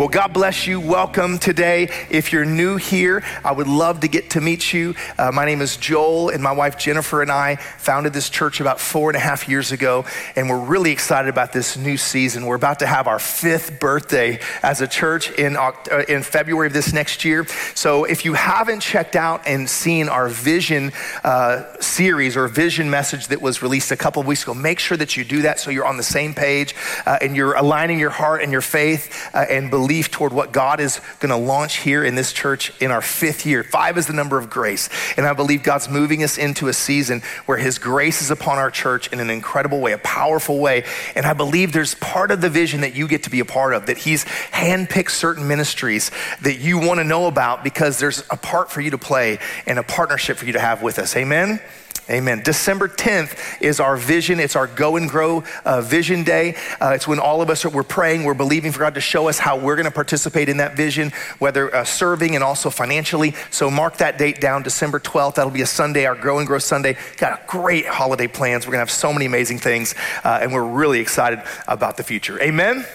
Well, God bless you. Welcome today. If you're new here, I would love to get to meet you. Uh, my name is Joel, and my wife Jennifer and I founded this church about four and a half years ago, and we're really excited about this new season. We're about to have our fifth birthday as a church in, uh, in February of this next year. So if you haven't checked out and seen our vision uh, series or vision message that was released a couple of weeks ago, make sure that you do that so you're on the same page uh, and you're aligning your heart and your faith uh, and belief toward what God is going to launch here in this church in our fifth year. Five is the number of grace. And I believe God's moving us into a season where His grace is upon our church in an incredible way, a powerful way. And I believe there's part of the vision that you get to be a part of, that He's handpicked certain ministries that you want to know about because there's a part for you to play and a partnership for you to have with us. Amen? Amen. December 10th is our vision. It's our Go and Grow uh, Vision Day. Uh, it's when all of us are we're praying, we're believing for God to show us how we're going to participate in that vision, whether uh, serving and also financially. So mark that date down, December 12th. That'll be a Sunday, our Go and Grow Sunday. Got great holiday plans. We're going to have so many amazing things, uh, and we're really excited about the future. Amen.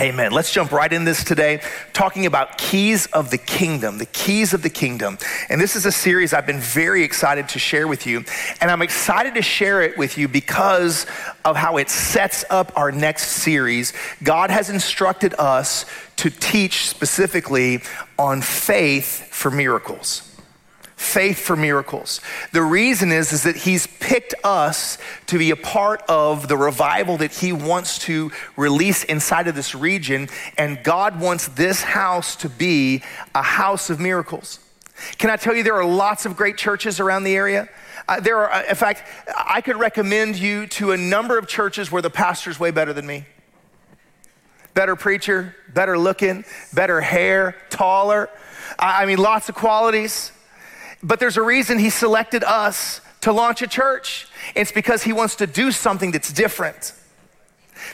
Amen. Let's jump right in this today, talking about keys of the kingdom, the keys of the kingdom. And this is a series I've been very excited to share with you. And I'm excited to share it with you because of how it sets up our next series. God has instructed us to teach specifically on faith for miracles faith for miracles. The reason is, is that he's picked us to be a part of the revival that he wants to release inside of this region, and God wants this house to be a house of miracles. Can I tell you, there are lots of great churches around the area. Uh, there are, uh, in fact, I could recommend you to a number of churches where the pastor's way better than me. Better preacher, better looking, better hair, taller. I mean, lots of qualities. But there's a reason he selected us to launch a church. It's because he wants to do something that's different.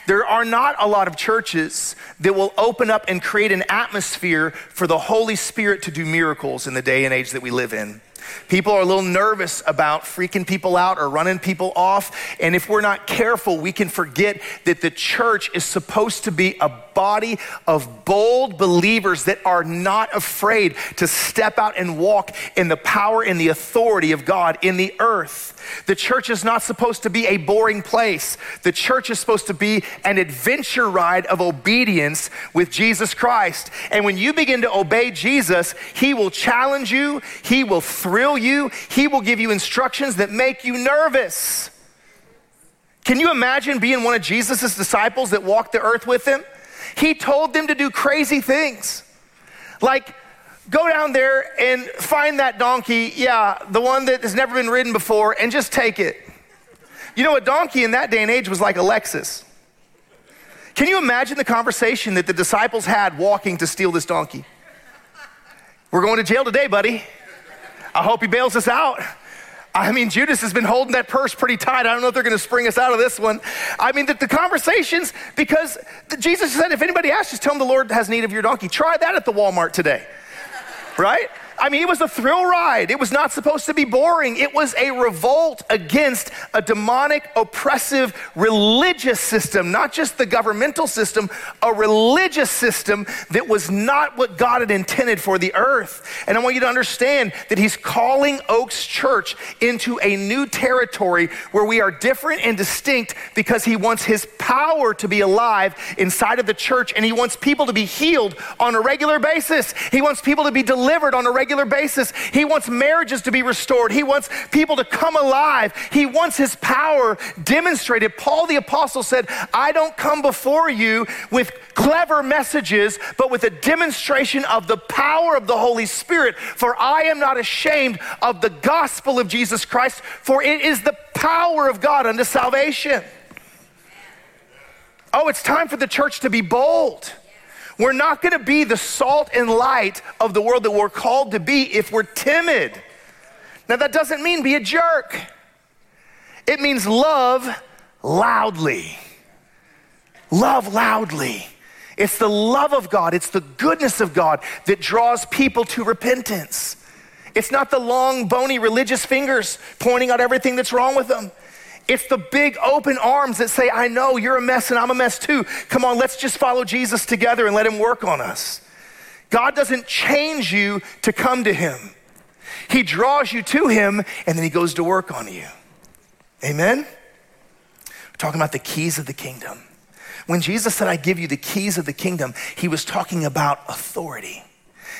There are not a lot of churches that will open up and create an atmosphere for the Holy Spirit to do miracles in the day and age that we live in. People are a little nervous about freaking people out or running people off. And if we're not careful, we can forget that the church is supposed to be a body of bold believers that are not afraid to step out and walk in the power and the authority of God in the earth. The church is not supposed to be a boring place. The church is supposed to be an adventure ride of obedience with Jesus Christ. And when you begin to obey Jesus, He will challenge you, He will thrill you, He will give you instructions that make you nervous. Can you imagine being one of Jesus' disciples that walked the earth with Him? He told them to do crazy things. Like, go down there and find that donkey, yeah, the one that has never been ridden before, and just take it. You know, a donkey in that day and age was like a Lexus. Can you imagine the conversation that the disciples had walking to steal this donkey? We're going to jail today, buddy. I hope he bails us out. I mean, Judas has been holding that purse pretty tight. I don't know if they're going to spring us out of this one. I mean, the, the conversations, because the, Jesus said, if anybody asks, just tell them the Lord has need of your donkey. Try that at the Walmart today, right? I mean, it was a thrill ride. It was not supposed to be boring. It was a revolt against a demonic, oppressive religious system, not just the governmental system, a religious system that was not what God had intended for the earth. And I want you to understand that He's calling Oaks Church into a new territory where we are different and distinct because He wants His power to be alive inside of the church and He wants people to be healed on a regular basis. He wants people to be delivered on a regular regular basis. He wants marriages to be restored. He wants people to come alive. He wants his power demonstrated. Paul the Apostle said, I don't come before you with clever messages, but with a demonstration of the power of the Holy Spirit. For I am not ashamed of the gospel of Jesus Christ, for it is the power of God unto salvation. Oh, it's time for the church to be bold. We're not going to be the salt and light of the world that we're called to be if we're timid. Now, that doesn't mean be a jerk, it means love loudly. Love loudly. It's the love of God, it's the goodness of God that draws people to repentance. It's not the long, bony religious fingers pointing out everything that's wrong with them. It's the big open arms that say, I know you're a mess and I'm a mess too. Come on, let's just follow Jesus together and let him work on us. God doesn't change you to come to him. He draws you to him and then he goes to work on you. Amen? We're talking about the keys of the kingdom. When Jesus said, I give you the keys of the kingdom, he was talking about authority.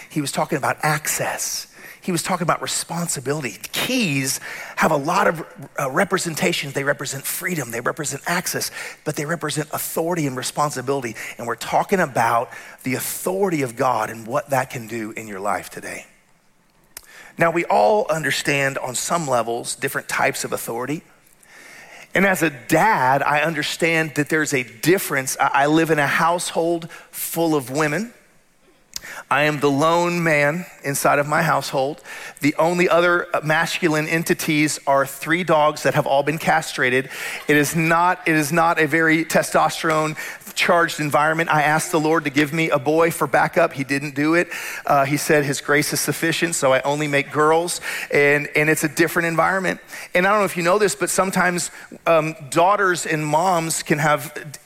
He was talking about access. He was talking about responsibility. Keys have a lot of uh, representations. They represent freedom, they represent access, but they represent authority and responsibility. And we're talking about the authority of God and what that can do in your life today. Now, we all understand on some levels different types of authority. And as a dad, I understand that there's a difference. I live in a household full of women. I am the lone man inside of my household. The only other masculine entities are three dogs that have all been castrated. It is not, it is not a very testosterone charged environment. I asked the Lord to give me a boy for backup. He didn't do it. Uh, he said his grace is sufficient, so I only make girls. And, and it's a different environment. And I don't know if you know this, but sometimes um, daughters and moms can have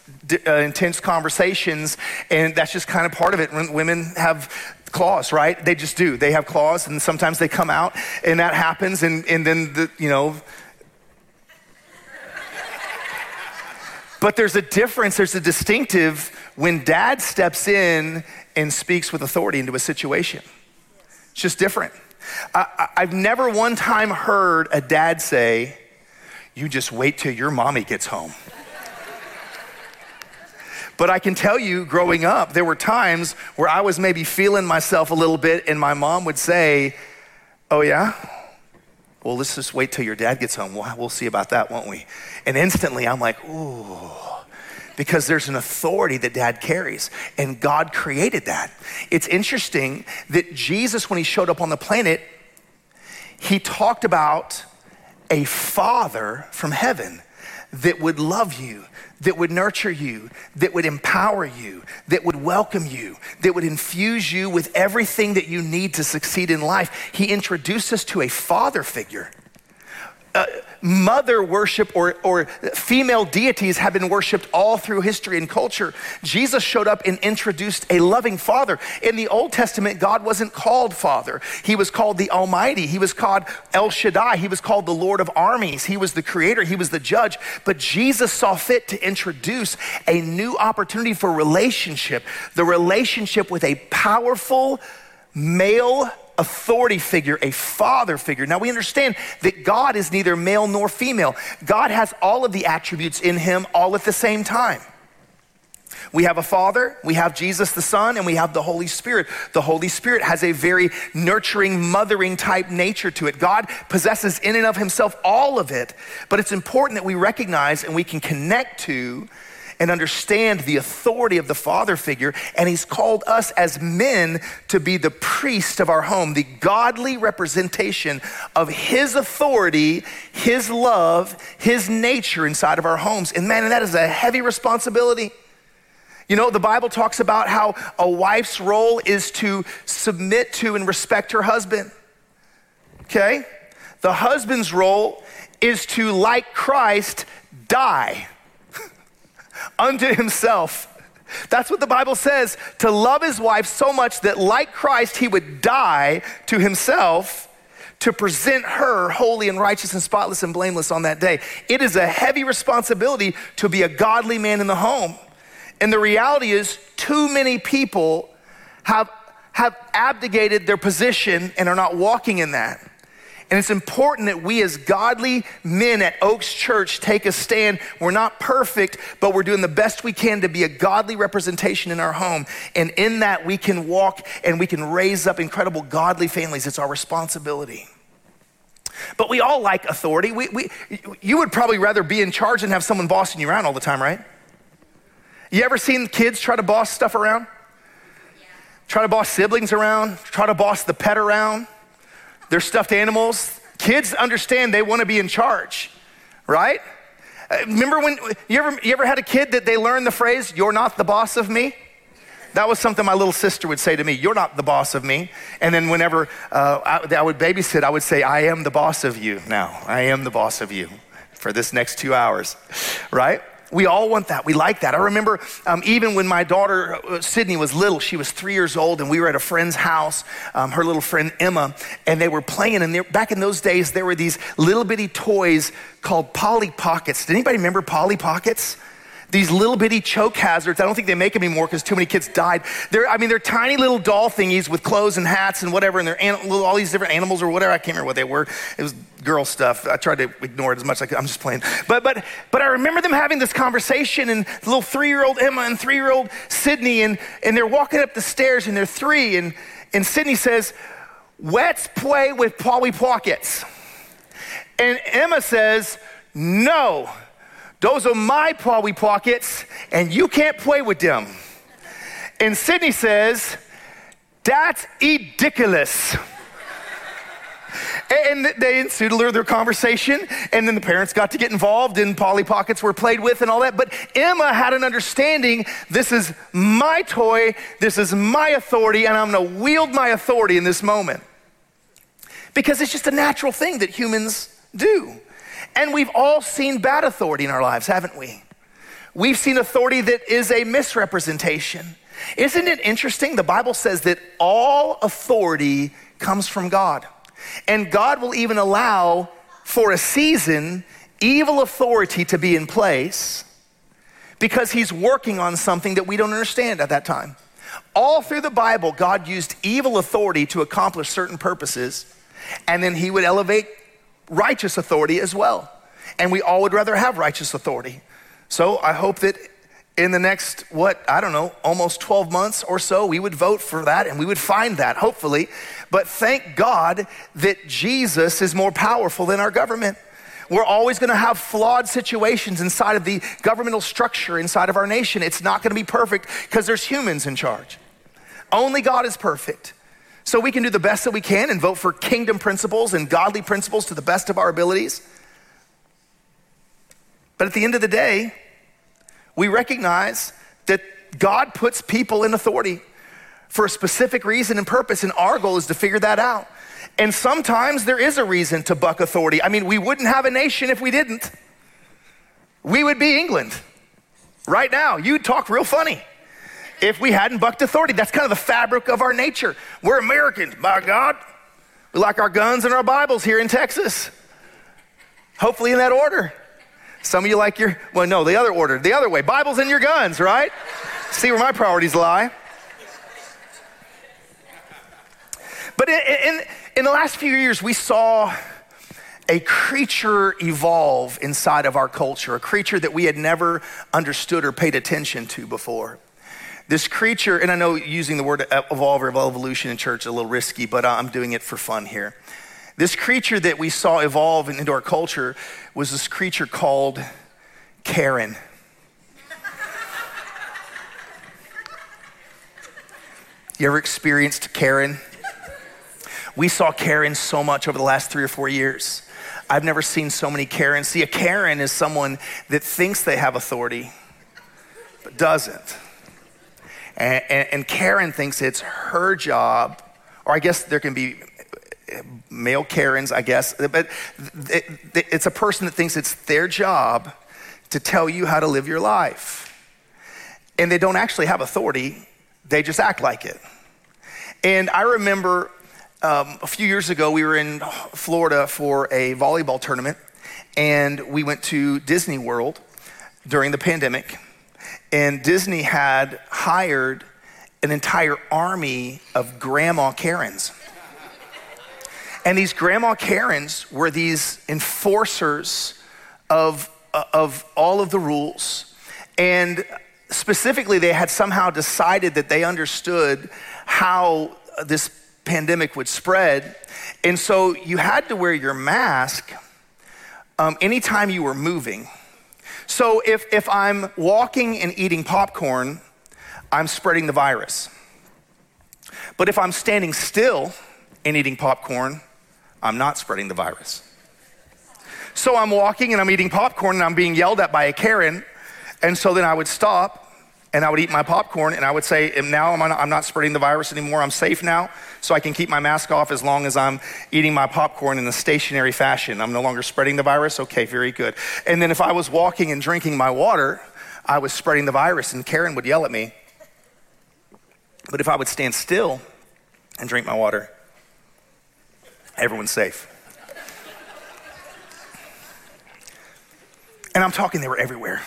uh, intense conversations, and that's just kind of part of it. When women have claws, right? They just do. They have claws, and sometimes they come out, and that happens, and, and then the, you know. but there's a difference, there's a distinctive when dad steps in and speaks with authority into a situation. It's just different. I, I've never one time heard a dad say, You just wait till your mommy gets home. But I can tell you, growing up, there were times where I was maybe feeling myself a little bit, and my mom would say, Oh, yeah? Well, let's just wait till your dad gets home. We'll, see about that, won't we? And instantly, I'm like, Ooh because there's an authority that dad carries, and God created that. It's interesting that Jesus, when he showed up on the planet, he talked about a father from heaven that would love you, that would nurture you, that would empower you, that would welcome you, that would infuse you with everything that you need to succeed in life. He introduced us to a father figure. Uh, mother worship or, or female deities have been worshiped all through history and culture. Jesus showed up and introduced a loving father. In the Old Testament, God wasn't called Father, He was called the Almighty. He was called El Shaddai. He was called the Lord of armies. He was the creator, He was the judge. But Jesus saw fit to introduce a new opportunity for relationship the relationship with a powerful male authority figure, a father figure. Now we understand that God is neither male nor female. God has all of the attributes in him all at the same time. We have a Father, we have Jesus the Son, and we have the Holy Spirit. The Holy Spirit has a very nurturing, mothering type nature to it. God possesses in and of himself all of it, but it's important that we recognize and we can connect to and understand the authority of the father figure. And he's called us as men to be the priest of our home, the godly representation of his authority, his love, his nature inside of our homes. And man, and that is a heavy responsibility. You know, the Bible talks about how a wife's role is to submit to and respect her husband. Okay? The husband's role is to, like Christ, die unto himself. That's what the Bible says to love his wife so much that, like Christ, he would die to himself to present her holy and righteous and spotless and blameless on that day. It is a heavy responsibility to be a godly man in the home. And the reality is, too many people have, have abdicated their position and are not walking in that. And it's important that we, as godly men at Oaks Church, take a stand. We're not perfect, but we're doing the best we can to be a godly representation in our home. And in that, we can walk and we can raise up incredible godly families. It's our responsibility. But we all like authority. We, we, you would probably rather be in charge than have someone bossing you around all the time, right? You ever seen kids try to boss stuff around? Try to boss siblings around, try to boss the pet around. They're stuffed animals. Kids understand they want to be in charge, right? Uh, remember when you ever, you ever had a kid that they learned the phrase, You're not the boss of me? That was something my little sister would say to me, You're not the boss of me. And then whenever uh, I, I would babysit, I would say, I am the boss of you now. I am the boss of you. for this next two hours, right? We all want that. We like that. I remember um, even when my daughter uh, Sydney was little, she was three years old, and we were at a friend's house, um, her little friend Emma, and they were playing. And back in those days, there were these little bitty toys called Polly Pockets. Did anybody remember Polly Pockets? These little bitty choke hazards. I don't think they make them anymore because too many kids died. They're, I mean, they're tiny little doll thingies with clothes and hats and whatever, and they're an, all these different animals or whatever. I can't remember what they were. It was girl stuff. I tried to ignore it as much as I could. I'm just playing. But, but, but I remember them having this conversation, and little three year old Emma and three year old Sydney, and, and they're walking up the stairs, and they're three, and, and Sydney says, Let's play with Polly Pockets. And Emma says, No. Those are my Polly Pockets, and you can't play with them. And Sydney says, That's ridiculous. And they ensued a their conversation, and then the parents got to get involved, and Polly Pockets were played with and all that. But Emma had an understanding this is my toy, this is my authority, and I'm gonna wield my authority in this moment. Because it's just a natural thing that humans do. And we've all seen bad authority in our lives, haven't we? We've seen authority that is a misrepresentation. Isn't it interesting? The Bible says that all authority comes from God. And God will even allow for a season evil authority to be in place because he's working on something that we don't understand at that time. All through the Bible, God used evil authority to accomplish certain purposes, and then he would elevate righteous authority as well. And we all would rather have righteous authority. So I hope that in the next, what, I don't know, almost 12 months or so, we would vote for that and we would find that, hopefully. But thank God that Jesus is more powerful than our government. We're always going to have flawed situations inside of the governmental structure inside of our nation. It's not going to be perfect because there's humans in charge. Only God is perfect. So we can do the best that we can and vote for kingdom principles and godly principles to the best of our abilities. But at the end of the day, we recognize that God puts people in authority for a specific reason and purpose, and our goal is to figure that out. And sometimes there is a reason to buck authority. I mean, we wouldn't have a nation if we didn't. We would be England right now. You'd talk real funny if we hadn't bucked authority. That's kind of the fabric of our nature. We're Americans, by God. We like our guns and our Bibles here in Texas. Hopefully, in that order. Some of you like your, well, no, the other order, the other way. Bibles and your guns, right? See where my priorities lie. But in, in, in the last few years, we saw a creature evolve inside of our culture, a creature that we had never understood or paid attention to before. This creature, and I know using the word evolve or evolution in church is a little risky, but uh, I'm doing it for fun here. This creature that we saw evolve into our culture was this creature called Karen. You ever experienced Karen? We saw Karen so much over the last three or four years. I've never seen so many Karens. See, a Karen is someone that thinks they have authority, but doesn't. And, and, and Karen thinks it's her job, or I guess there can be male Karens, I guess, but it's a person that thinks it's their job to tell you how to live your life. And they don't actually have authority, they just act like it. And I remember um, a few years ago, we were in Florida for a volleyball tournament, and we went to Disney World during the pandemic and Disney had hired an entire army of grandma Karens. And these grandma Karens were these enforcers of, uh, of all of the rules. And specifically, they had somehow decided that they understood how this pandemic would spread. And so you had to wear your mask um, anytime you were moving. So if, if I'm walking and eating popcorn, I'm spreading the virus. But if I'm standing still and eating popcorn, I'm not spreading the virus. So I'm walking and I'm eating popcorn and I'm being yelled at by a Karen. And so then I would stop and I would eat my popcorn and I would say, now I'm not, I'm not spreading the virus anymore. I'm safe now, so I can keep my mask off as long as I'm eating my popcorn in a stationary fashion. I'm no longer spreading the virus. Okay, very good. And then if I was walking and drinking my water, I was spreading the virus, and Karen would yell at me. But if I would stand still and drink my water, everyone's safe. And I'm talking, they were everywhere.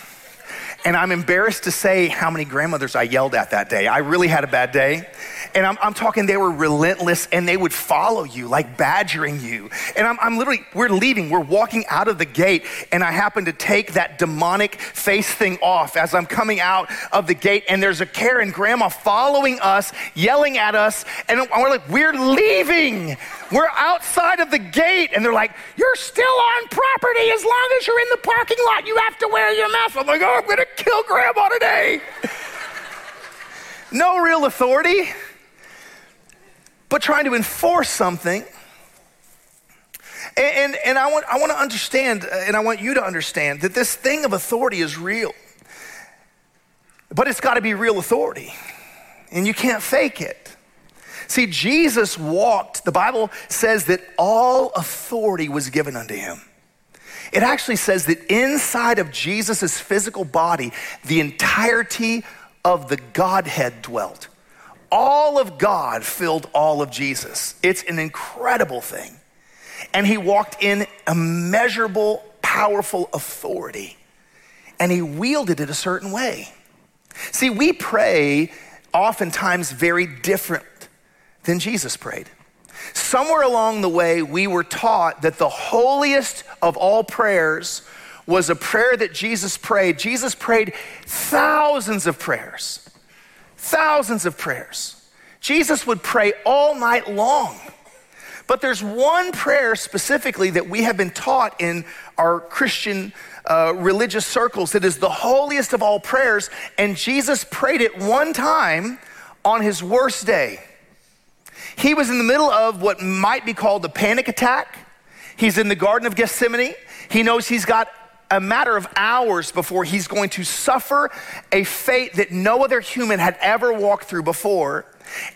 And I'm embarrassed to say how many grandmothers I yelled at that day. I really had a bad day. And I'm, I'm talking, they were relentless and they would follow you, like badgering you. And I'm, I'm literally, we're leaving, we're walking out of the gate, and I happen to take that demonic face thing off as I'm coming out of the gate. And there's a Karen grandma following us, yelling at us. And we're like, we're leaving. We're outside of the gate. And they're like, you're still on property as long as you're in the parking lot. You have to wear your mask. I'm like, oh, I'm going to kill grandma today. no real authority, but trying to enforce something. And, and, and I, want, I want to understand, uh, and I want you to understand, that this thing of authority is real. But it's got to be real authority, and you can't fake it. See, Jesus walked, the Bible says that all authority was given unto him. It actually says that inside of Jesus' physical body, the entirety of the Godhead dwelt. All of God filled all of Jesus. It's an incredible thing. And he walked in immeasurable, powerful authority. And he wielded it a certain way. See, we pray oftentimes very different than Jesus prayed. Somewhere along the way, we were taught that the holiest of all prayers was a prayer that Jesus prayed. Jesus prayed thousands of prayers, thousands of prayers. Jesus would pray all night long. But there's one prayer specifically that we have been taught in our Christian uh, religious circles that is the holiest of all prayers, and Jesus prayed it one time on his worst day. He was in the middle of what might be called a panic attack. He's in the Garden of Gethsemane. He knows he's got a matter of hours before he's going to suffer a fate that no other human had ever walked through before.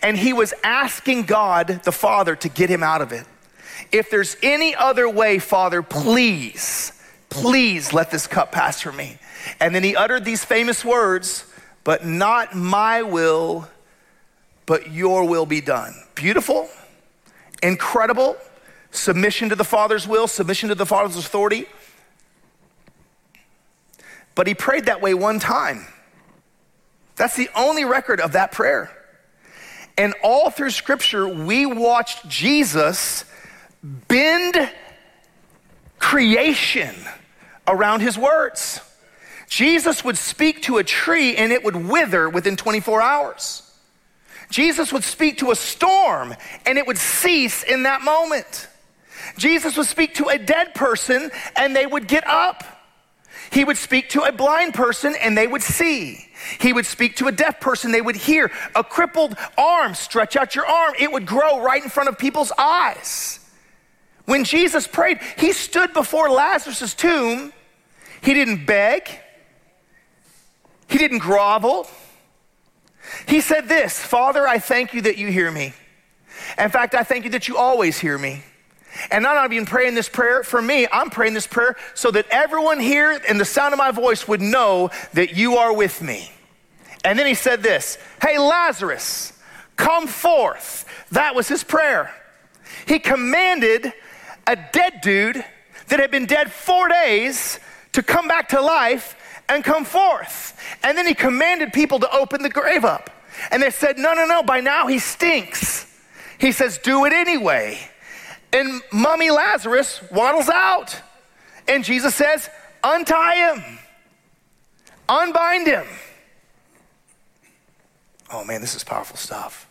And he was asking God, the Father, to get him out of it. If there's any other way, Father, please, please let this cup pass from me. And then he uttered these famous words, but not my will, but your will be done. Beautiful, incredible, submission to the Father's will, submission to the Father's authority. But he prayed that way one time. That's the only record of that prayer. And all through Scripture, we watched Jesus bend creation around his words. Jesus would speak to a tree and it would wither within 24 hours. Jesus would speak to a storm and it would cease in that moment. Jesus would speak to a dead person and they would get up. He would speak to a blind person and they would see. He would speak to a deaf person, they would hear. A crippled arm, stretch out your arm, it would grow right in front of people's eyes. When Jesus prayed, he stood before Lazarus' tomb. He didn't beg, he didn't grovel. He said this Father, I thank you that you hear me. In fact, I thank you that you always hear me. And I'm not praying this prayer for me, I'm praying this prayer so that everyone here in the sound of my voice would know that you are with me. And then he said this Hey, Lazarus, come forth. That was his prayer. He commanded a dead dude that had been dead four days to come back to life and come forth. And then he commanded people to open the grave up. And they said, No, no, no, by now he stinks. He says, Do it anyway. And mummy Lazarus waddles out. And Jesus says, Untie him, unbind him. Oh man, this is powerful stuff.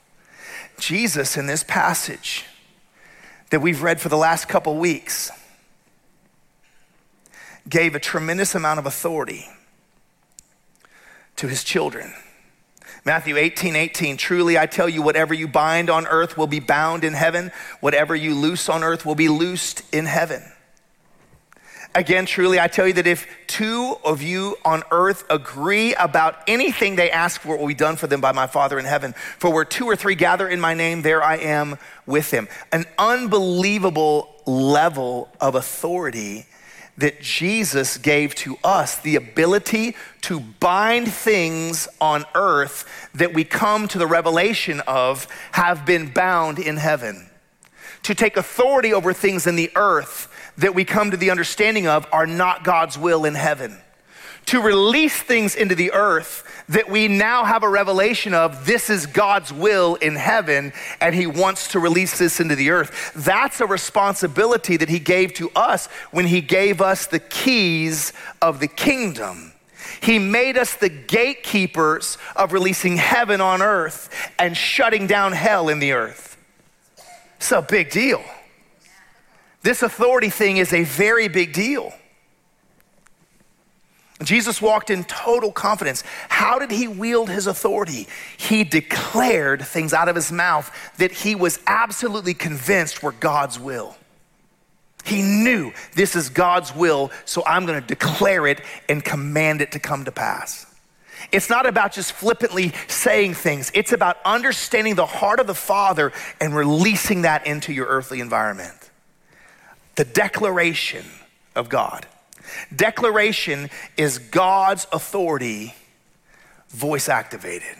Jesus, in this passage that we've read for the last couple weeks, gave a tremendous amount of authority to his children. Matthew 18, 18, truly I tell you, whatever you bind on earth will be bound in heaven, whatever you loose on earth will be loosed in heaven. Again, truly, I tell you that if two of you on earth agree about anything they ask for, it will be done for them by my Father in heaven. For where two or three gather in my name, there I am with them. An unbelievable level of authority that Jesus gave to us the ability to bind things on earth that we come to the revelation of have been bound in heaven. To take authority over things in the earth that we come to the understanding of are not God's will in heaven. To release things into the earth that we now have a revelation of this is God's will in heaven and he wants to release this into the earth. That's a responsibility that he gave to us when he gave us the keys of the kingdom. He made us the gatekeepers of releasing heaven on earth and shutting down hell in the earth. It's a big deal. This authority thing is a very big deal. Jesus walked in total confidence. How did he wield his authority? He declared things out of his mouth that he was absolutely convinced were God's will. He knew this is God's will, so I'm going to declare it and command it to come to pass. It's not about just flippantly saying things, it's about understanding the heart of the Father and releasing that into your earthly environment the declaration of God. Declaration is God's authority voice activated.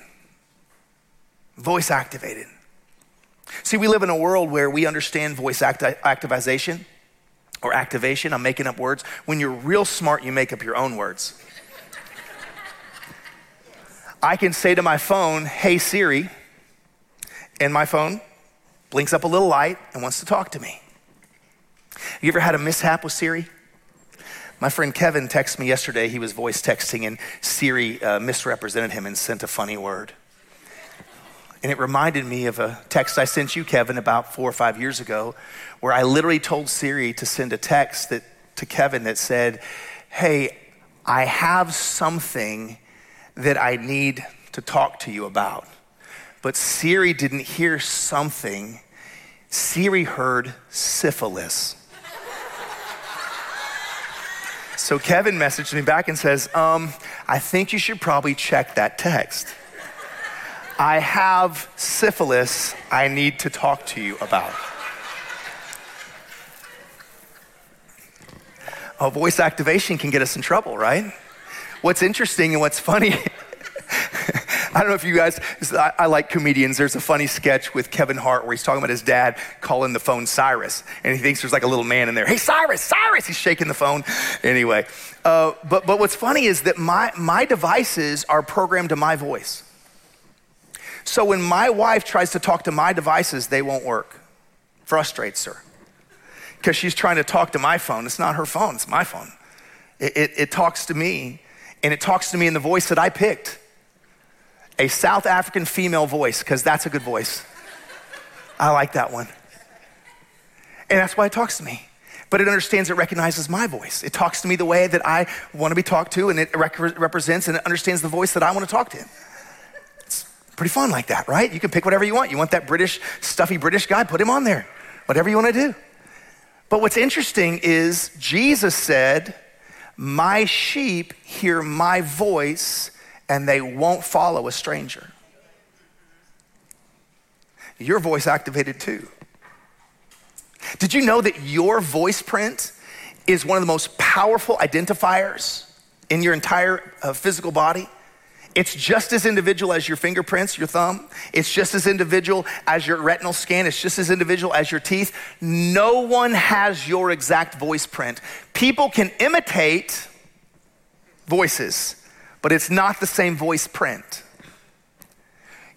Voice activated. See, we live in a world where we understand voice acti- activation or activation. I'm making up words. When you're real smart, you make up your own words. I can say to my phone, Hey Siri, and my phone blinks up a little light and wants to talk to me. You ever had a mishap with Siri? My friend Kevin texted me yesterday. He was voice texting, and Siri uh, misrepresented him and sent a funny word. And it reminded me of a text I sent you, Kevin, about four or five years ago, where I literally told Siri to send a text that, to Kevin that said, Hey, I have something that I need to talk to you about. But Siri didn't hear something, Siri heard syphilis. So Kevin messaged me back and says, um, I think you should probably check that text. I have syphilis I need to talk to you about. Oh, voice activation can get us in trouble, right? What's interesting and what's funny I don't know if you guys, I, I, like comedians. There's a funny sketch with Kevin Hart where he's talking about his dad calling the phone Cyrus, and he thinks there's like a little man in there. Hey, Cyrus, Cyrus! He's shaking the phone. Anyway, uh, but, but what's funny is that my, my devices are programmed to my voice. So when my wife tries to talk to my devices, they won't work. Frustrates her. Because she's trying to talk to my phone. It's not her phone, it's my phone. It, it, it talks to me, and it talks to me in the voice that I picked a South African female voice, because that's a good voice. I like that one. And that's why it talks to me. But it understands, it recognizes my voice. It talks to me the way that I want to be talked to, and it rec- represents and it understands the voice that I want to talk to. It's pretty fun like that, right? You can pick whatever you want. You want that British, stuffy British guy, put him on there. Whatever you want to do. But what's interesting is Jesus said, My sheep hear my voice and they won't follow a stranger. Your voice activated too. Did you know that your voice print is one of the most powerful identifiers in your entire uh, physical body? It's just as individual as your fingerprints, your thumb. It's just as individual as your retinal scan. It's just as individual as your teeth. No one has your exact voice print. People can imitate voices, but it's not the same voice print.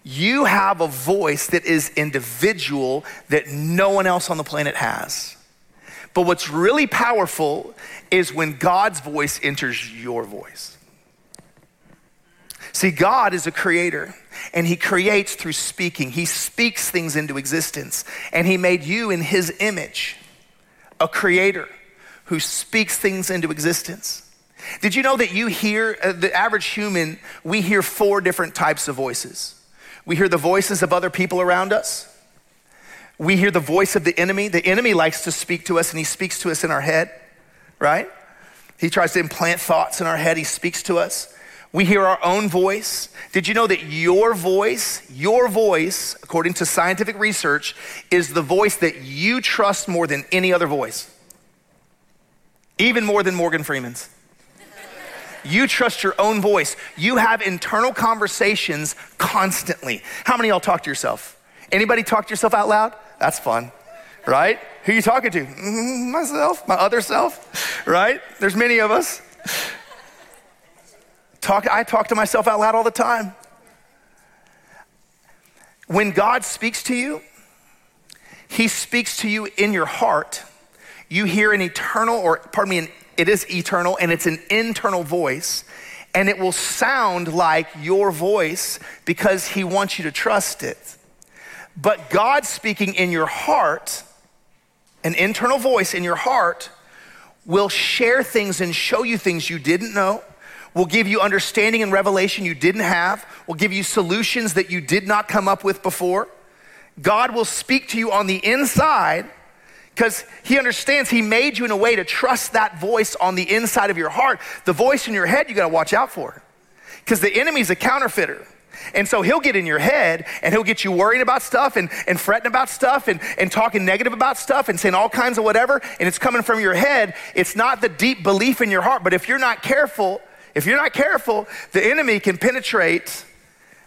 You have a voice that is individual that no one else on the planet has. But what's really powerful is when God's voice enters your voice. See, God is a creator and he creates through speaking. He speaks things into existence and he made you in his image, a creator who speaks things into existence. Did you know that you hear, uh, the average human, we hear four different types of voices? We hear the voices of other people around us. We hear the voice of the enemy. The enemy likes to speak to us and he speaks to us in our head, right? He tries to implant thoughts in our head. He speaks to us. We hear our own voice. Did you know that your voice, your voice, according to scientific research, is the voice that you trust more than any other voice? Even more than Morgan Freeman's. You trust your own voice. You have internal conversations constantly. How many y'all talk to yourself? Anybody talk to yourself out loud? That's fun, right? Who you talking to? Mm, myself, my other self, right? There's many of us. Talk, I talk to myself out loud all the time. When God speaks to you, He speaks to you in your heart. You hear an eternal, or pardon me, an it is eternal and it's an internal voice. And it will sound like your voice because he wants you to trust it. But God speaking in your heart, an internal voice in your heart, will share things and show you things you didn't know, will give you understanding and revelation you didn't have, will give you solutions that you did not come up with before. God will speak to you on the inside because he understands he made you in a way to trust that voice on the inside of your heart. The voice in your head, you got to watch out for because the enemy's a counterfeiter. And so he'll get in your head and he'll get you worrying about stuff and, and fretting about stuff and, and talking negative about stuff and saying all kinds of whatever. And it's coming from your head. It's not the deep belief in your heart. But if you're not careful, if you're not careful, the enemy can penetrate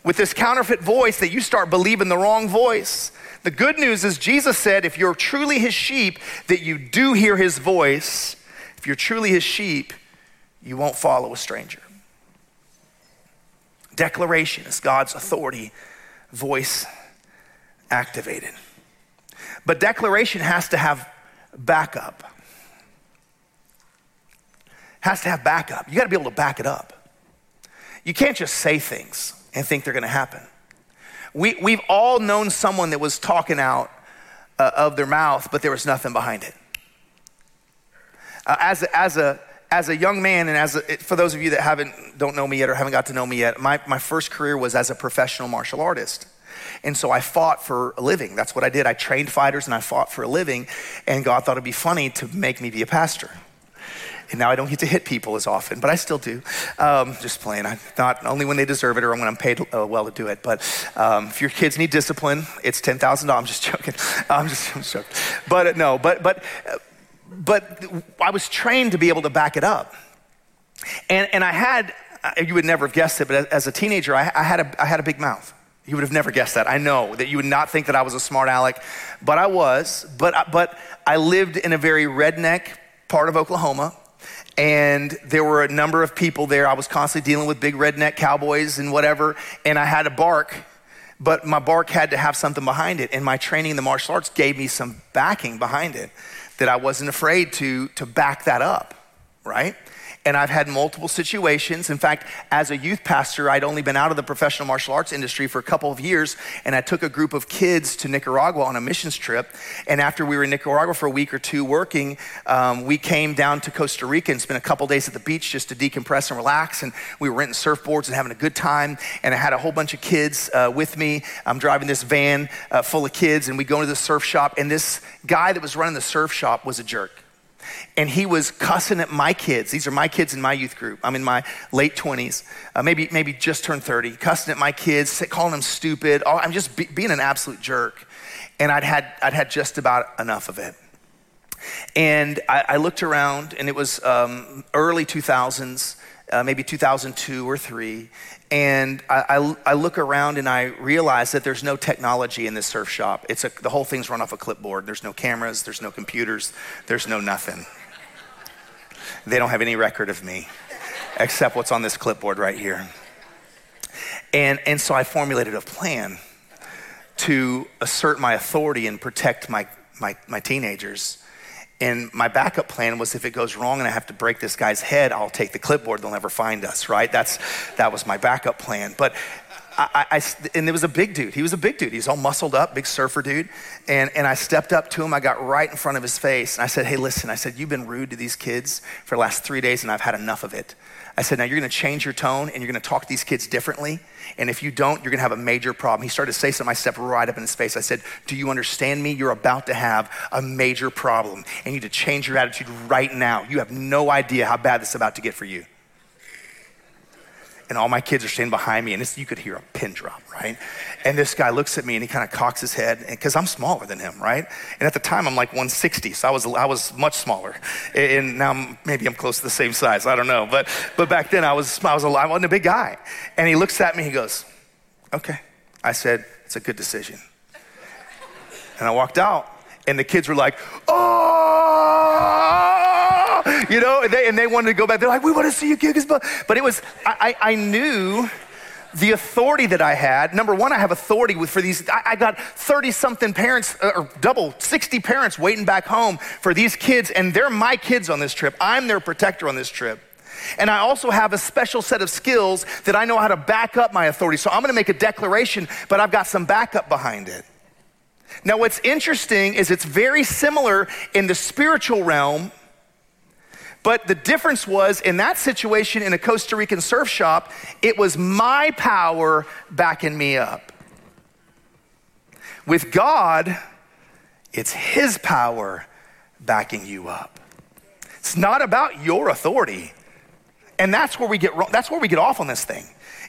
with this counterfeit voice that you start believing the wrong voice. The good news is Jesus said, if you're truly his sheep, that you do hear his voice. If you're truly his sheep, you won't follow a stranger. Declaration is God's authority, voice activated. But declaration has to have backup. Has to have backup. You got to be able to back it up. You can't just say things and think they're going to happen. We, we've all known someone that was talking out uh, of their mouth, but there was nothing behind it. Uh, as, a, as, a, as a young man, and as a, for those of you that haven't, don't know me yet or haven't got to know me yet, my, my first career was as a professional martial artist. And so I fought for a living. That's what I did. I trained fighters and I fought for a living. And God thought it'd be funny to make me be a pastor. And now I don't get to hit people as often, but I still do. Um, just playing. I not only when they deserve it or when I'm paid uh, well to do it. But um, if your kids need discipline, it's ten thousand dollars. I'm just joking. I'm just, I'm just joking. But uh, no, but but uh, but I was trained to be able to back it up, and and I had. Uh, you would never have guessed it, but as a teenager, I, I had a I had a big mouth. You would have never guessed that. I know that you would not think that I was a smart aleck, but I was. But but I lived in a very redneck part of Oklahoma and there were a number of people there. I was constantly dealing with big redneck cowboys and whatever, and I had to bark, but my bark had to have something behind it. And my training in the martial arts gave me some backing behind it that I wasn't afraid to, to back that up, right? And I've had multiple situations. In fact, as a youth pastor, I'd only been out of the professional martial arts industry for a couple of years, and I took a group of kids to Nicaragua on a missions trip. And after we were in Nicaragua for a week or two working, um, we came down to Costa Rica and spent a couple days at the beach just to decompress and relax. And we were renting surfboards and having a good time. And I had a whole bunch of kids uh, with me. I'm driving this van uh, full of kids, and we go into the surf shop, and this guy that was running the surf shop was a jerk and he was cussing at my kids. These are my kids in my youth group. I'm in my late 20s, uh, maybe, maybe just turned 30, cussing at my kids, calling them stupid. I'm just be, being an absolute jerk. And I'd had, I'd had just about enough of it. And I, I looked around, and it was um, early 2000s, uh, maybe 2002 or three. And I, I, I, look around and I realize that there's no technology in this surf shop. It's a, the whole thing's run off a clipboard. There's no cameras, there's no computers, there's no nothing. They don't have any record of me except what's on this clipboard right here. And, and so I formulated a plan to assert my authority and protect my, my, my teenagers. And my backup plan was if it goes wrong and I have to break this guy's head, I'll take the clipboard. They'll never find us, right? That's, that was my backup plan. But I, I, and there was a big dude. He was a big dude. He's all muscled up, big surfer dude. And, and I stepped up to him. I got right in front of his face. And I said, Hey, listen, I said, You've been rude to these kids for the last three days, and I've had enough of it. I said, now you're gonna change your tone and you're gonna talk to these kids differently. And if you don't, you're gonna have a major problem. He started to say something. I stepped right up in his face. I said, Do you understand me? You're about to have a major problem. And you need to change your attitude right now. You have no idea how bad this is about to get for you and all my kids are standing behind me, and you could hear a pin drop, right? And this guy looks at me and he kind of cocks his head, because I'm smaller than him, right? And at the time, I'm like 160, so I was, I was much smaller. And now I'm, maybe I'm close to the same size, I don't know. But, but back then, I was, I was a, I wasn't a big guy. And he looks at me, he goes, okay. I said, it's a good decision. And I walked out, and the kids were like, oh! you know, and they, and they wanted to go back. They're like, we want to see you kick his butt. But it was, I, I knew the authority that I had. Number one, I have authority with, for these. I, I got 30 something parents, uh, or double, 60 parents waiting back home for these kids, and they're my kids on this trip. I'm their protector on this trip. And I also have a special set of skills that I know how to back up my authority. So I'm gonna make a declaration, but I've got some backup behind it. Now, what's interesting is it's very similar in the spiritual realm but the difference was in that situation in a Costa Rican surf shop, it was my power backing me up. With God, it's His power backing you up. It's not about your authority. And that's where we get. That's where we get off on this thing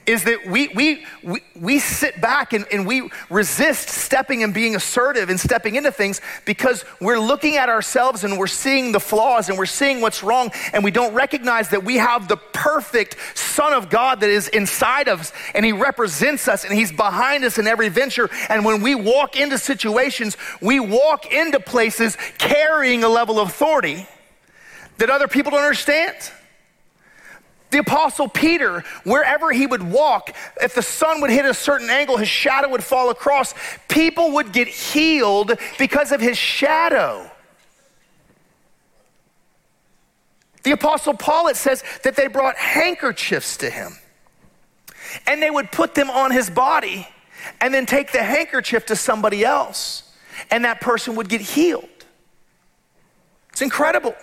is that we, we, we, we sit back and, and we resist stepping and being assertive and stepping into things because we're looking at ourselves and we're seeing the flaws and we're seeing what's wrong and we don't recognize that we have the perfect Son of God that is inside of us and He represents us and He's behind us in every venture. And when we walk into situations, we walk into places carrying a level of authority that other people don't understand. The Apostle Peter, wherever he would walk, if the sun would hit a certain angle, his shadow would fall across. People would get healed because of his shadow. The Apostle Paul, it says that they brought handkerchiefs to him and they would put them on his body and then take the handkerchief to somebody else and that person would get healed. It's incredible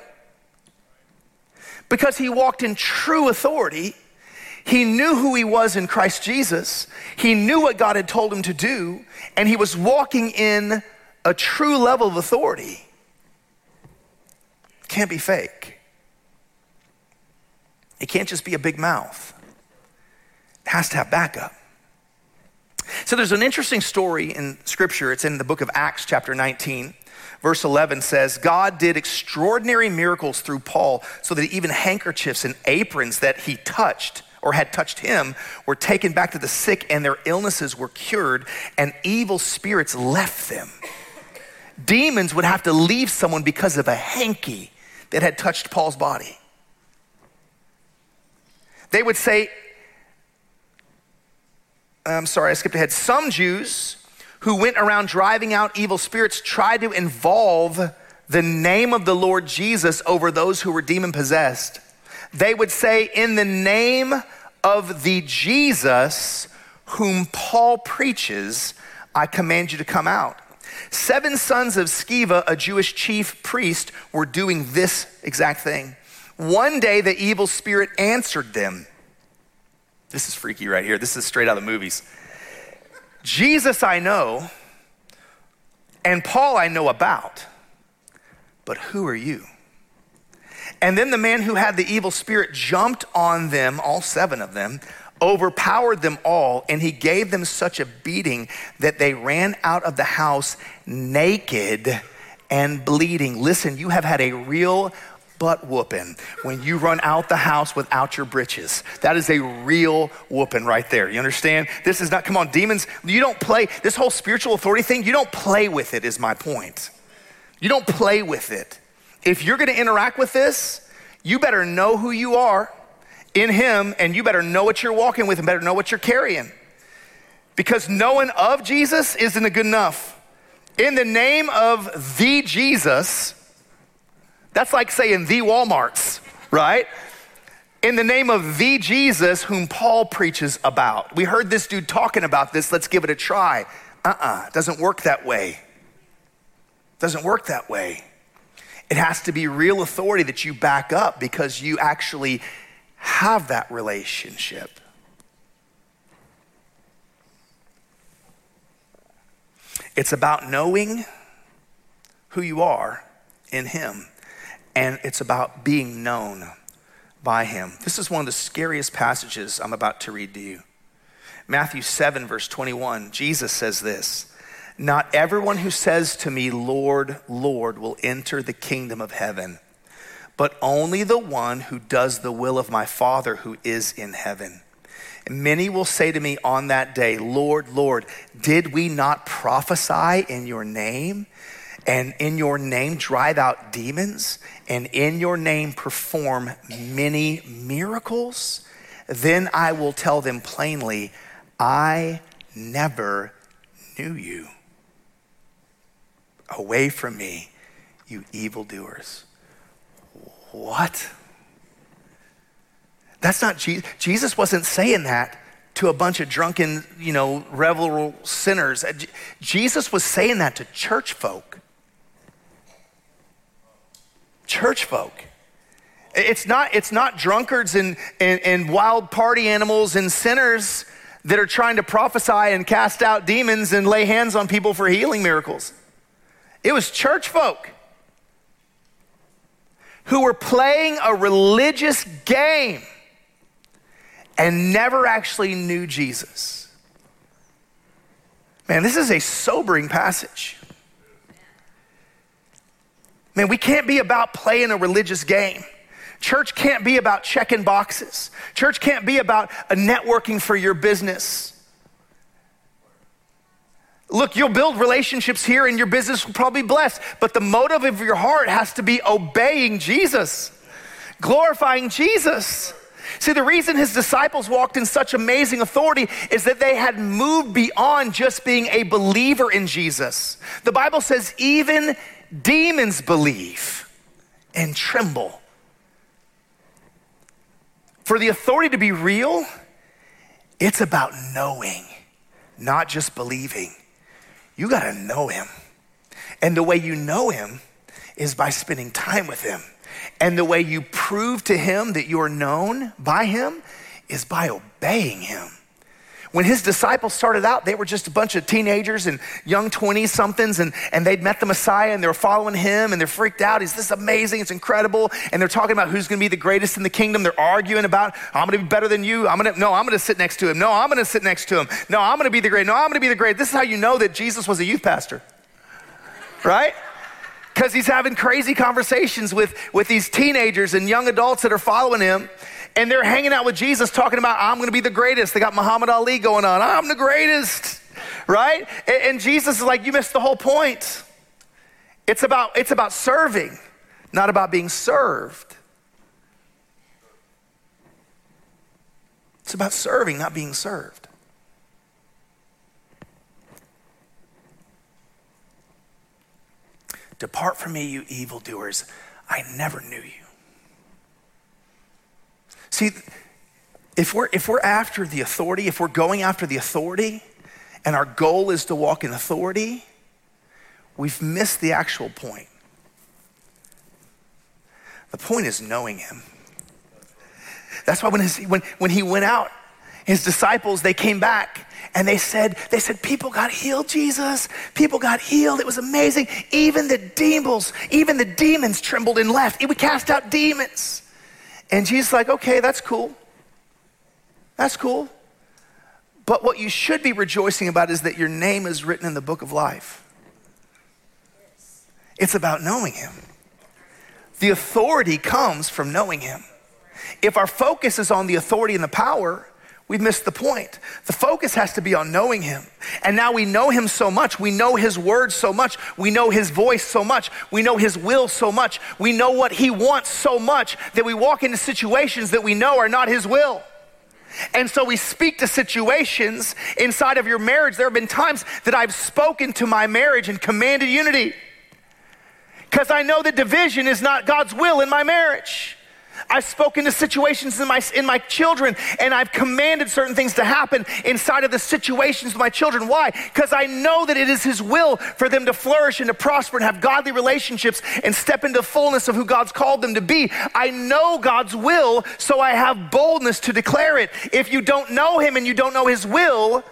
because he walked in true authority. He knew who he was in Christ Jesus. He knew what God had told him to do, and he was walking in a true level of authority. Can't be fake. It can't just be a big mouth. It has to have backup. So there's an interesting story in scripture. It's in the book of Acts, chapter 19 verse 11 says, God did extraordinary miracles through Paul so that even handkerchiefs and aprons that he touched or had touched him were taken back to the sick and their illnesses were cured and evil spirits left them. Demons would have to leave someone because of a hanky that had touched Paul's body. They would say, I'm sorry, I skipped ahead. Some Jews who went around driving out evil spirits tried to involve the name of the Lord Jesus over those who were demon possessed. They would say, In the name of the Jesus whom Paul preaches, I command you to come out. Seven sons of Sceva, a Jewish chief priest, were doing this exact thing. One day the evil spirit answered them. This is freaky right here. This is straight out of the movies. Jesus I know, and Paul I know about, but who are you? And then the man who had the evil spirit jumped on them, all seven of them, overpowered them all, and he gave them such a beating that they ran out of the house naked and bleeding. Listen, you have had a real butt whooping when you run out the house without your britches. That is a real whooping right there. You understand? This is not, come on, demons, you don't play, this whole spiritual authority thing, you don't play with it, is my point. You don't play with it. If you're gonna interact with this, you better know who you are in Him, and you better know what you're walking with and better know what you're carrying. Because knowing of Jesus isn't good enough. In the name of the Jesus, that's like saying the Walmarts, right? In the name of the Jesus whom Paul preaches about. We heard this dude talking about this, let's give it a try. Uh uh-uh, uh, doesn't work that way. Doesn't work that way. It has to be real authority that you back up because you actually have that relationship. It's about knowing who you are in Him, and it's about being known by Him. This is one of the scariest passages I'm about to read to you. Matthew 7, verse 21, Jesus says this Not everyone who says to me, Lord, Lord, will enter the kingdom of heaven, but only the one who does the will of my Father who is in heaven. Many will say to me on that day, Lord, Lord, did we not prophesy in your name? And in your name drive out demons? And in your name perform many miracles? Then I will tell them plainly, I never knew you. Away from me, you evildoers. What? That's not Jesus. Jesus wasn't saying that to a bunch of drunken, you know, revel sinners. Jesus was saying that to church folk. Church folk. It's not, it's not drunkards and, and, and wild party animals and sinners that are trying to prophesy and cast out demons and lay hands on people for healing miracles. It was church folk who were playing a religious game and never actually knew Jesus. Man, this is a sobering passage. Man, we can't be about playing a religious game. Church can't be about checking boxes. Church can't be about a networking for your business. Look, you'll build relationships here and your business will probably be blessed, but the motive of your heart has to be obeying Jesus, glorifying Jesus. See, the reason his disciples walked in such amazing authority is that they had moved beyond just being a believer in Jesus. The Bible says even demons believe and tremble. For the authority to be real, it's about knowing, not just believing. You got to know him. And the way you know him is by spending time with him. And the way you prove to him that you're known by him is by obeying him. When his disciples started out, they were just a bunch of teenagers and young 20 somethings, and, and they'd met the Messiah and they were following him and they're freaked out. He's this amazing, it's incredible. And they're talking about who's gonna be the greatest in the kingdom. They're arguing about, I'm gonna be better than you. I'm gonna, no, I'm gonna sit next to him. No, I'm gonna sit next to him. No, I'm gonna be the great. No, I'm gonna be the great. This is how you know that Jesus was a youth pastor, right? Because he's having crazy conversations with, with these teenagers and young adults that are following him and they're hanging out with Jesus talking about, I'm going to be the greatest. They got Muhammad Ali going on. I'm the greatest, right? And, and Jesus is like, you missed the whole point. It's about, it's about serving, not about being served. It's about serving, not being served. Depart from me, you evildoers. I never knew you. See, if we're, if we're after the authority, if we're going after the authority, and our goal is to walk in authority, we've missed the actual point. The point is knowing him. That's why when, his, when, when he went out, his disciples, they came back and they said, they said, people got healed, Jesus. People got healed. It was amazing. Even the demons, even the demons trembled and left. We cast out demons. And Jesus like, okay, that's cool. That's cool. But what you should be rejoicing about is that your name is written in the book of life. It's about knowing him. The authority comes from knowing him. If our focus is on the authority and the power, We've missed the point. The focus has to be on knowing him. And now we know him so much. We know his words so much. We know his voice so much. We know his will so much. We know what he wants so much that we walk into situations that we know are not his will. And so we speak to situations inside of your marriage. There have been times that I've spoken to my marriage and commanded unity because I know that division is not God's will in my marriage. I've spoken to situations in my, in my children and I've commanded certain things to happen inside of the situations with my children. Why? Because I know that it is His will for them to flourish and to prosper and have godly relationships and step into fullness of who God's called them to be. I know God's will, so I have boldness to declare it. If you don't know Him and you don't know His will,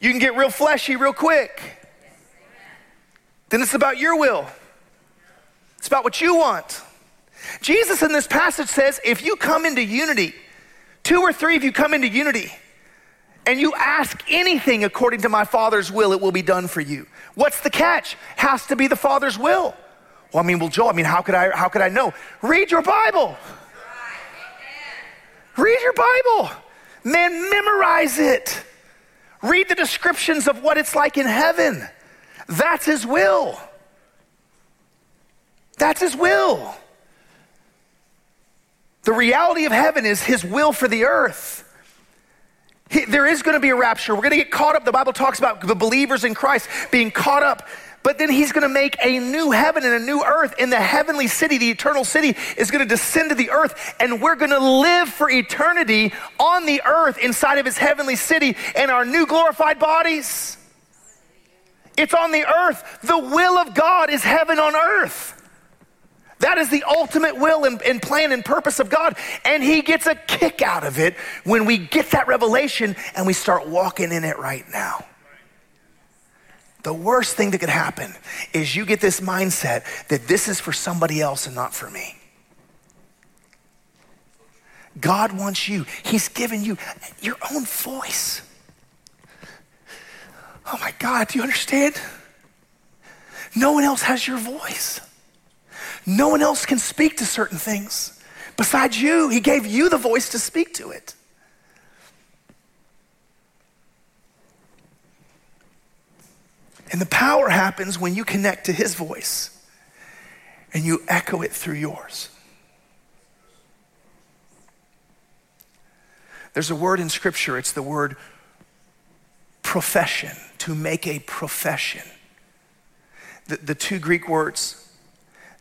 you can get real fleshy real quick. Then it's about your will. It's about what you want. Jesus in this passage says if you come into unity, two or three of you come into unity, and you ask anything according to my Father's will, it will be done for you. What's the catch? Has to be the Father's will. Well, I mean, well, Joel, I mean, how could I, how could I know? Read your Bible. Read your Bible. Man, memorize it. Read the descriptions of what it's like in heaven. That's his will. That's his will. The reality of heaven is his will for the earth. He, there is going to be a rapture. We're going to get caught up. The Bible talks about the believers in Christ being caught up. But then he's going to make a new heaven and a new earth. In the heavenly city, the eternal city is going to descend to the earth, and we're going to live for eternity on the earth inside of his heavenly city in our new glorified bodies. It's on the earth. The will of God is heaven on earth. That is the ultimate will and, and, plan and purpose of God. And He gets a kick out of it when we get that revelation and we start walking in it right now. The worst thing that could happen is you get this mindset that this is for somebody else and not for me. God wants you, He's given you your own voice. Oh my God, do you understand? No one else has your voice. No one else can speak to certain things besides you. He gave you the voice to speak to it. And the power happens when you connect to his voice and you echo it through yours. There's a word in scripture, it's the word profession, to make a profession. The, the two Greek words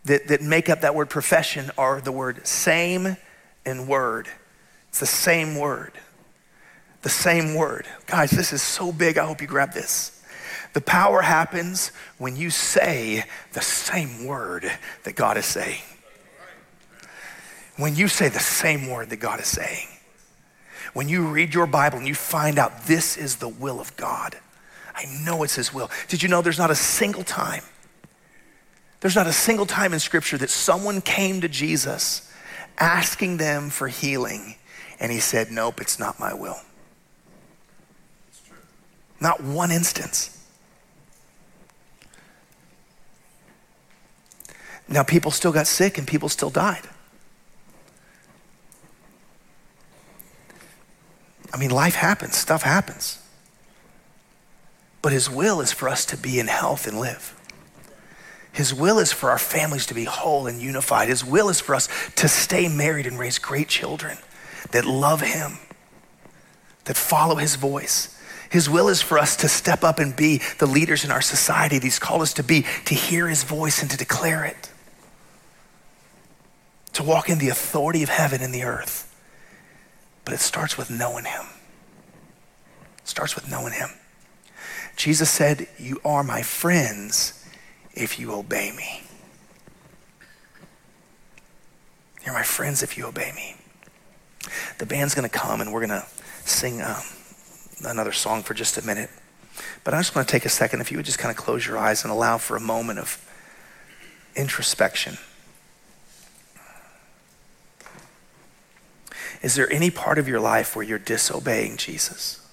that, that make up that word profession are the word same and word. It's the same word. The same word. Guys, this is so big. I hope you grab this. The power happens when you say the same word that God is saying. When you say the same word that God is saying. When you read your Bible and you find out this is the will of God. I know it's His will. Did you know there's not a single time there's not a single time in Scripture that someone came to Jesus asking them for healing, and he said, Nope, it's not my will. Not one instance. Now, people still got sick and people still died. I mean, life happens, stuff happens. But his will is for us to be in health and live. His will is for our families to be whole and unified. His will is for us to stay married and raise great children that love Him, that follow His voice. His will is for us to step up and be the leaders in our society that He's called us to be, to hear His voice and to declare it, to walk in the authority of heaven and the earth. But it starts with knowing Him. It starts with knowing Him. Jesus said, You are my friends if you obey me. You're my friends if you obey me. The band's going to come and we're going to sing um, another song for just a minute. But I just want to take a second, if you would just kind of close your eyes and allow for a moment of introspection. Is there any part of your life where you're disobeying Jesus?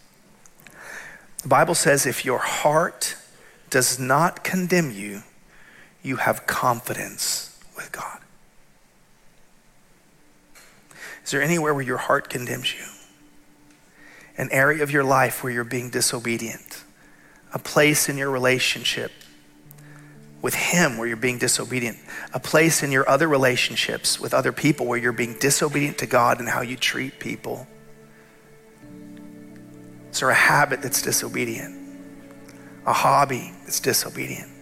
The Bible says if your heart does not condemn you, you have confidence with God? Is there anywhere where your heart condemns you? An area of your life where you're being disobedient? A place in your relationship with Him where you're being disobedient? A place in your other relationships with other people where you're being disobedient to God and how you treat people? Is there a habit that's disobedient? A hobby that's disobedient?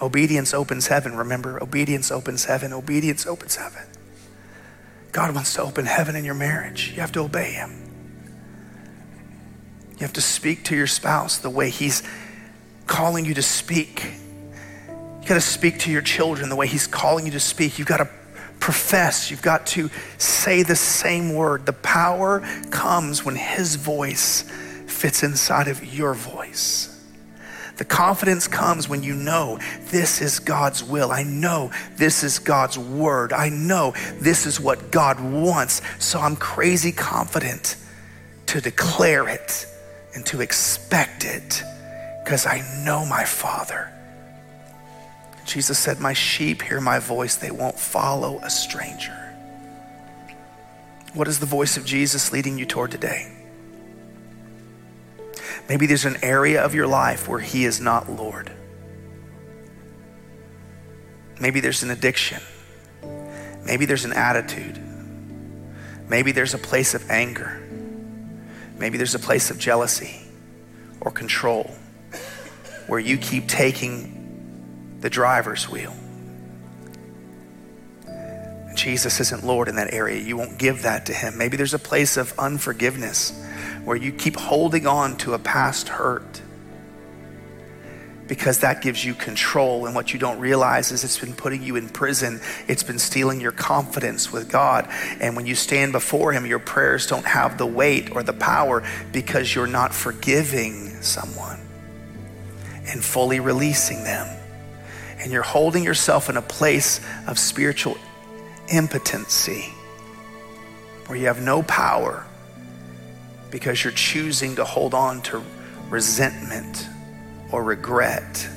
Obedience opens heaven. Remember, obedience opens heaven. Obedience opens heaven. God wants to open heaven in your marriage. You have to obey Him. You have to speak to your spouse the way He's calling you to speak. You got to speak to your children the way He's calling you to speak. You've got to profess. You've got to say the same word. The power comes when His voice fits inside of your voice. The confidence comes when you know this is God's will. I know this is God's word. I know this is what God wants. So I'm crazy confident to declare it and to expect it because I know my Father. Jesus said, My sheep hear my voice, they won't follow a stranger. What is the voice of Jesus leading you toward today? Maybe there's an area of your life where He is not Lord. Maybe there's an addiction. Maybe there's an attitude. Maybe there's a place of anger. Maybe there's a place of jealousy or control where you keep taking the driver's wheel. Jesus isn't Lord in that area. You won't give that to Him. Maybe there's a place of unforgiveness where you keep holding on to a past hurt because that gives you control. And what you don't realize is it's been putting you in prison, it's been stealing your confidence with God. And when you stand before Him, your prayers don't have the weight or the power because you're not forgiving someone and fully releasing them. And you're holding yourself in a place of spiritual impotency where you have no power because you're choosing to hold on to resentment or regret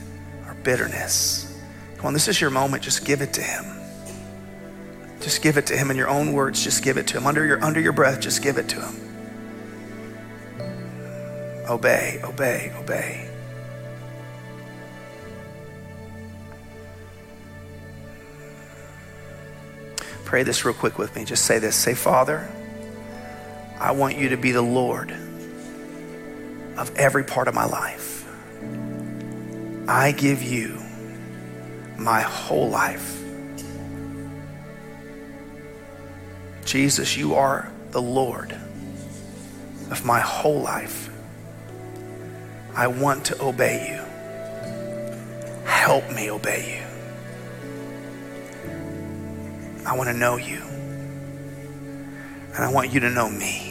or bitterness. Come on, this is your moment. Just give it to Him. Just give it to Him in your own words. Just give it to Him. Under your, under your breath, just give it to Him. Obey, obey, obey. Pray this real quick with me. Just say this. Say, Father, I want you to be the Lord of every part of my life. I give you my whole life. Jesus, you are the Lord of my whole life. I want to obey you. Help me obey you. I want to know you. And I want you to know me.